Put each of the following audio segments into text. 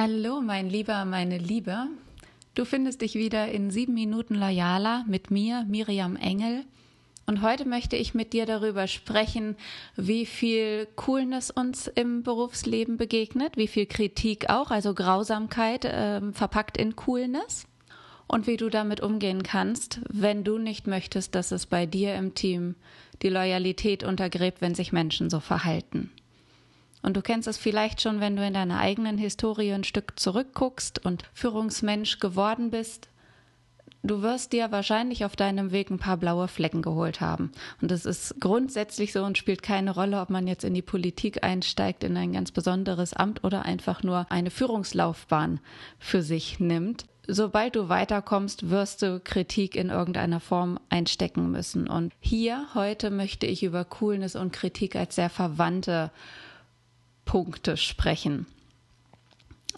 Hallo, mein Lieber, meine Liebe. Du findest dich wieder in sieben Minuten Loyaler mit mir, Miriam Engel. Und heute möchte ich mit dir darüber sprechen, wie viel Coolness uns im Berufsleben begegnet, wie viel Kritik auch, also Grausamkeit äh, verpackt in Coolness. Und wie du damit umgehen kannst, wenn du nicht möchtest, dass es bei dir im Team die Loyalität untergräbt, wenn sich Menschen so verhalten. Und du kennst es vielleicht schon, wenn du in deiner eigenen Historie ein Stück zurückguckst und Führungsmensch geworden bist. Du wirst dir wahrscheinlich auf deinem Weg ein paar blaue Flecken geholt haben. Und das ist grundsätzlich so und spielt keine Rolle, ob man jetzt in die Politik einsteigt, in ein ganz besonderes Amt oder einfach nur eine Führungslaufbahn für sich nimmt. Sobald du weiterkommst, wirst du Kritik in irgendeiner Form einstecken müssen. Und hier heute möchte ich über Coolness und Kritik als sehr verwandte Punkte sprechen.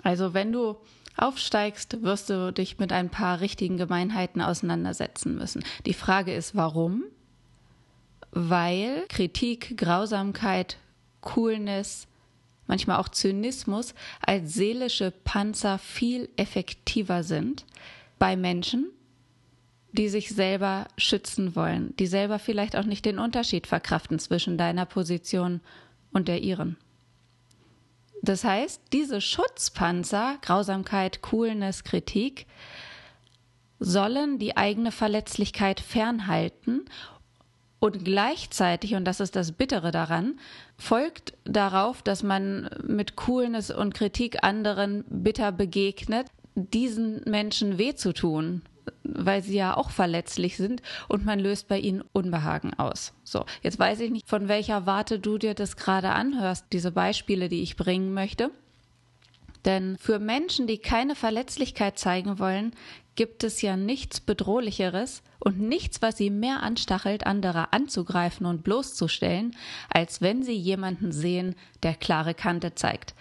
Also wenn du aufsteigst, wirst du dich mit ein paar richtigen Gemeinheiten auseinandersetzen müssen. Die Frage ist, warum? Weil Kritik, Grausamkeit, Coolness, manchmal auch Zynismus als seelische Panzer viel effektiver sind bei Menschen, die sich selber schützen wollen, die selber vielleicht auch nicht den Unterschied verkraften zwischen deiner Position und der ihren. Das heißt, diese Schutzpanzer, Grausamkeit, Coolness, Kritik, sollen die eigene Verletzlichkeit fernhalten und gleichzeitig, und das ist das Bittere daran, folgt darauf, dass man mit Coolness und Kritik anderen bitter begegnet, diesen Menschen weh zu tun weil sie ja auch verletzlich sind und man löst bei ihnen Unbehagen aus. So, jetzt weiß ich nicht, von welcher Warte du dir das gerade anhörst, diese Beispiele, die ich bringen möchte. Denn für Menschen, die keine Verletzlichkeit zeigen wollen, gibt es ja nichts Bedrohlicheres und nichts, was sie mehr anstachelt, andere anzugreifen und bloßzustellen, als wenn sie jemanden sehen, der klare Kante zeigt,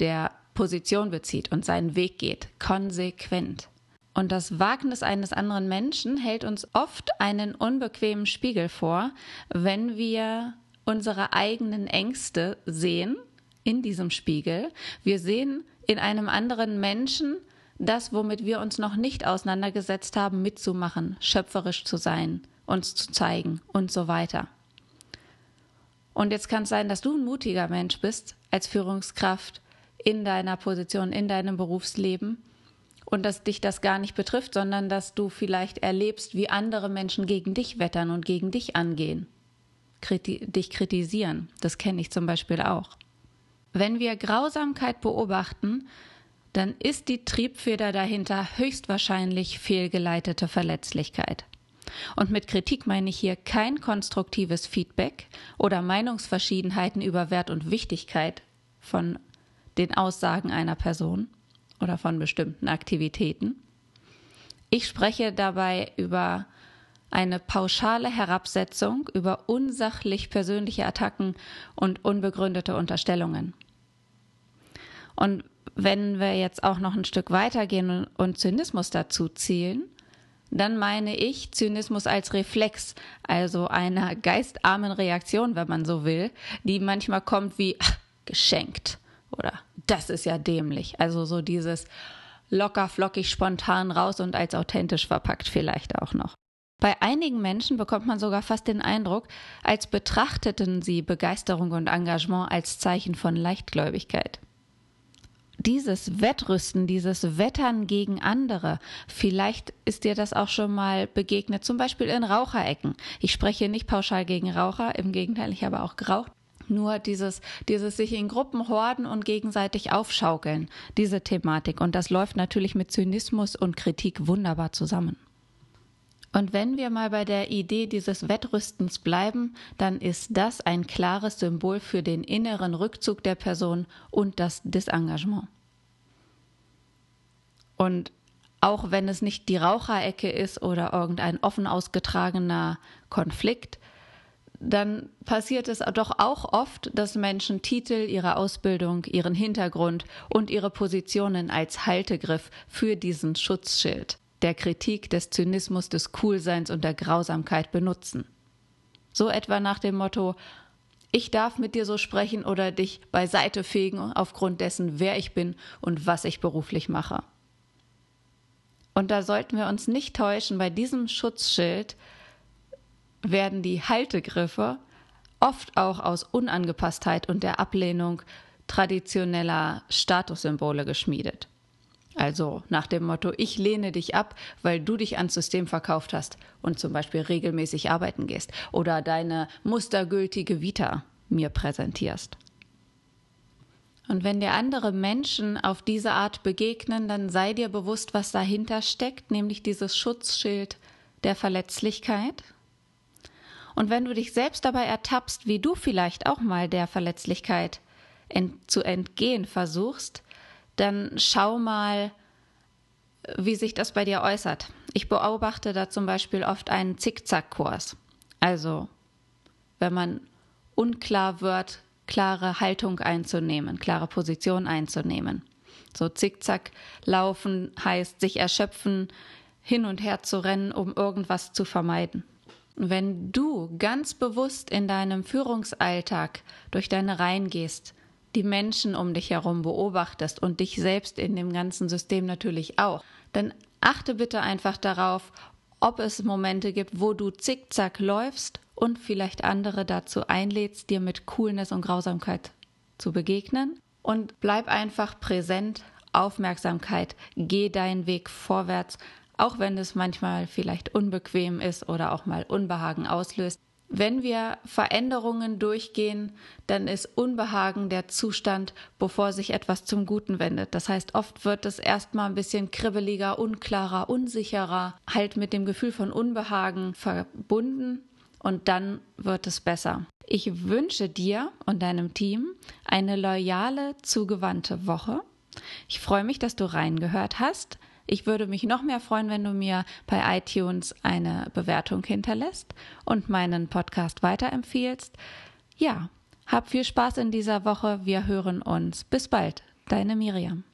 der Position bezieht und seinen Weg geht, konsequent. Und das Wagnis eines anderen Menschen hält uns oft einen unbequemen Spiegel vor, wenn wir unsere eigenen Ängste sehen in diesem Spiegel. Wir sehen in einem anderen Menschen das, womit wir uns noch nicht auseinandergesetzt haben, mitzumachen, schöpferisch zu sein, uns zu zeigen und so weiter. Und jetzt kann es sein, dass du ein mutiger Mensch bist als Führungskraft in deiner Position, in deinem Berufsleben und dass dich das gar nicht betrifft, sondern dass du vielleicht erlebst, wie andere Menschen gegen dich wettern und gegen dich angehen, kriti dich kritisieren. Das kenne ich zum Beispiel auch. Wenn wir Grausamkeit beobachten, dann ist die Triebfeder dahinter höchstwahrscheinlich fehlgeleitete Verletzlichkeit. Und mit Kritik meine ich hier kein konstruktives Feedback oder Meinungsverschiedenheiten über Wert und Wichtigkeit von den Aussagen einer Person, oder von bestimmten Aktivitäten. Ich spreche dabei über eine pauschale Herabsetzung, über unsachlich persönliche Attacken und unbegründete Unterstellungen. Und wenn wir jetzt auch noch ein Stück weitergehen und Zynismus dazu zählen, dann meine ich Zynismus als Reflex, also einer geistarmen Reaktion, wenn man so will, die manchmal kommt wie geschenkt oder das ist ja dämlich. Also so dieses locker, flockig, spontan raus und als authentisch verpackt vielleicht auch noch. Bei einigen Menschen bekommt man sogar fast den Eindruck, als betrachteten sie Begeisterung und Engagement als Zeichen von Leichtgläubigkeit. Dieses Wettrüsten, dieses Wettern gegen andere, vielleicht ist dir das auch schon mal begegnet, zum Beispiel in Raucherecken. Ich spreche nicht pauschal gegen Raucher, im Gegenteil, ich habe auch geraucht. Nur dieses, dieses sich in Gruppen horden und gegenseitig aufschaukeln, diese Thematik. Und das läuft natürlich mit Zynismus und Kritik wunderbar zusammen. Und wenn wir mal bei der Idee dieses Wettrüstens bleiben, dann ist das ein klares Symbol für den inneren Rückzug der Person und das Disengagement. Und auch wenn es nicht die Raucherecke ist oder irgendein offen ausgetragener Konflikt, dann passiert es doch auch oft, dass Menschen Titel, ihre Ausbildung, ihren Hintergrund und ihre Positionen als Haltegriff für diesen Schutzschild der Kritik, des Zynismus, des Coolseins und der Grausamkeit benutzen. So etwa nach dem Motto ich darf mit dir so sprechen oder dich beiseite fegen aufgrund dessen, wer ich bin und was ich beruflich mache. Und da sollten wir uns nicht täuschen, bei diesem Schutzschild werden die Haltegriffe oft auch aus Unangepasstheit und der Ablehnung traditioneller Statussymbole geschmiedet. Also nach dem Motto, ich lehne dich ab, weil du dich ans System verkauft hast und zum Beispiel regelmäßig arbeiten gehst oder deine mustergültige Vita mir präsentierst. Und wenn dir andere Menschen auf diese Art begegnen, dann sei dir bewusst, was dahinter steckt, nämlich dieses Schutzschild der Verletzlichkeit. Und wenn du dich selbst dabei ertappst, wie du vielleicht auch mal der Verletzlichkeit ent zu entgehen versuchst, dann schau mal, wie sich das bei dir äußert. Ich beobachte da zum Beispiel oft einen Zickzackkurs. Also, wenn man unklar wird, klare Haltung einzunehmen, klare Position einzunehmen. So Zickzack laufen heißt sich erschöpfen, hin und her zu rennen, um irgendwas zu vermeiden. Wenn du ganz bewusst in deinem Führungsalltag durch deine Reihen gehst, die Menschen um dich herum beobachtest und dich selbst in dem ganzen System natürlich auch, dann achte bitte einfach darauf, ob es Momente gibt, wo du zickzack läufst und vielleicht andere dazu einlädst, dir mit Coolness und Grausamkeit zu begegnen. Und bleib einfach präsent, Aufmerksamkeit, geh deinen Weg vorwärts, auch wenn es manchmal vielleicht unbequem ist oder auch mal Unbehagen auslöst. Wenn wir Veränderungen durchgehen, dann ist Unbehagen der Zustand, bevor sich etwas zum Guten wendet. Das heißt, oft wird es erstmal ein bisschen kribbeliger, unklarer, unsicherer, halt mit dem Gefühl von Unbehagen verbunden und dann wird es besser. Ich wünsche dir und deinem Team eine loyale, zugewandte Woche. Ich freue mich, dass du reingehört hast. Ich würde mich noch mehr freuen, wenn du mir bei iTunes eine Bewertung hinterlässt und meinen Podcast weiterempfiehlst. Ja, hab viel Spaß in dieser Woche. Wir hören uns. Bis bald. Deine Miriam.